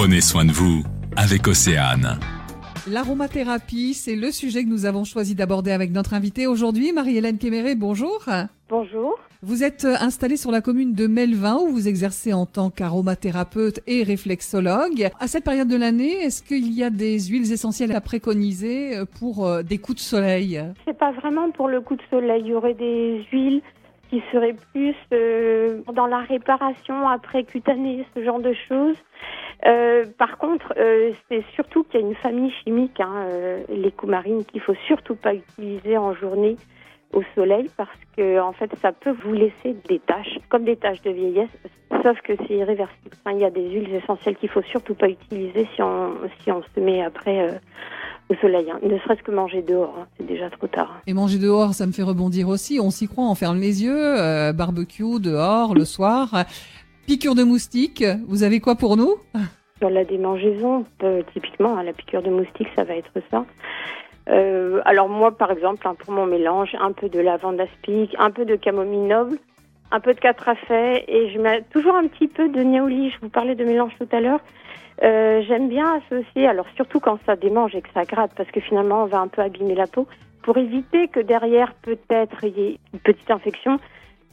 Prenez soin de vous avec Océane. L'aromathérapie, c'est le sujet que nous avons choisi d'aborder avec notre invitée aujourd'hui, Marie-Hélène Kéméré. Bonjour. Bonjour. Vous êtes installée sur la commune de Melvin où vous exercez en tant qu'aromathérapeute et réflexologue. À cette période de l'année, est-ce qu'il y a des huiles essentielles à préconiser pour euh, des coups de soleil? C'est pas vraiment pour le coup de soleil. Il y aurait des huiles qui seraient plus euh, dans la réparation après cutanée, ce genre de choses. Euh, par contre, euh, c'est surtout qu'il y a une famille chimique, hein, les coumarines, qu'il faut surtout pas utiliser en journée au soleil parce que en fait ça peut vous laisser des taches comme des taches de vieillesse sauf que c'est irréversible il y a des huiles essentielles qu'il faut surtout pas utiliser si on si on se met après au soleil hein. ne serait-ce que manger dehors hein. c'est déjà trop tard et manger dehors ça me fait rebondir aussi. On s'y croit on ferme les yeux euh, barbecue dehors le soir. Piqûre de moustique vous avez quoi pour nous? Sur la démangeaison euh, typiquement hein, la piqûre de moustique ça va être ça. Euh, alors moi, par exemple, hein, pour mon mélange, un peu de lavande aspic, un peu de camomille noble, un peu de catrafet et je mets toujours un petit peu de niaouli. Je vous parlais de mélange tout à l'heure. Euh, J'aime bien associer, alors surtout quand ça démange et que ça gratte, parce que finalement on va un peu abîmer la peau, pour éviter que derrière peut-être il y ait une petite infection.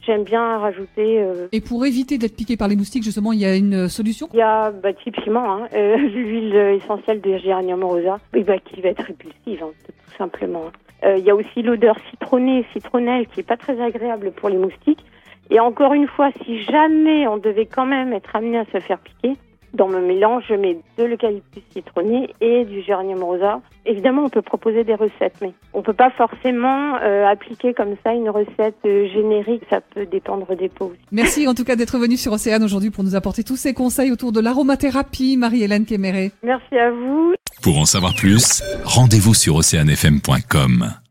J'aime bien rajouter. Euh... Et pour éviter d'être piqué par les moustiques, justement, il y a une solution? Il y a bah, typiquement hein, euh, l'huile essentielle de géranium rosa, et bah, qui va être répulsive, hein, tout simplement. Euh, il y a aussi l'odeur citronnée, citronnelle, qui est pas très agréable pour les moustiques. Et encore une fois, si jamais on devait quand même être amené à se faire piquer, dans mon mélange, je mets de l'eucalyptus citronné et du géranium rosa. Évidemment, on peut proposer des recettes, mais on peut pas forcément euh, appliquer comme ça une recette euh, générique. Ça peut dépendre des peaux. Merci en tout cas d'être venue sur Océane aujourd'hui pour nous apporter tous ces conseils autour de l'aromathérapie, Marie-Hélène Kéméré. Merci à vous. Pour en savoir plus, rendez-vous sur oceanfm.com.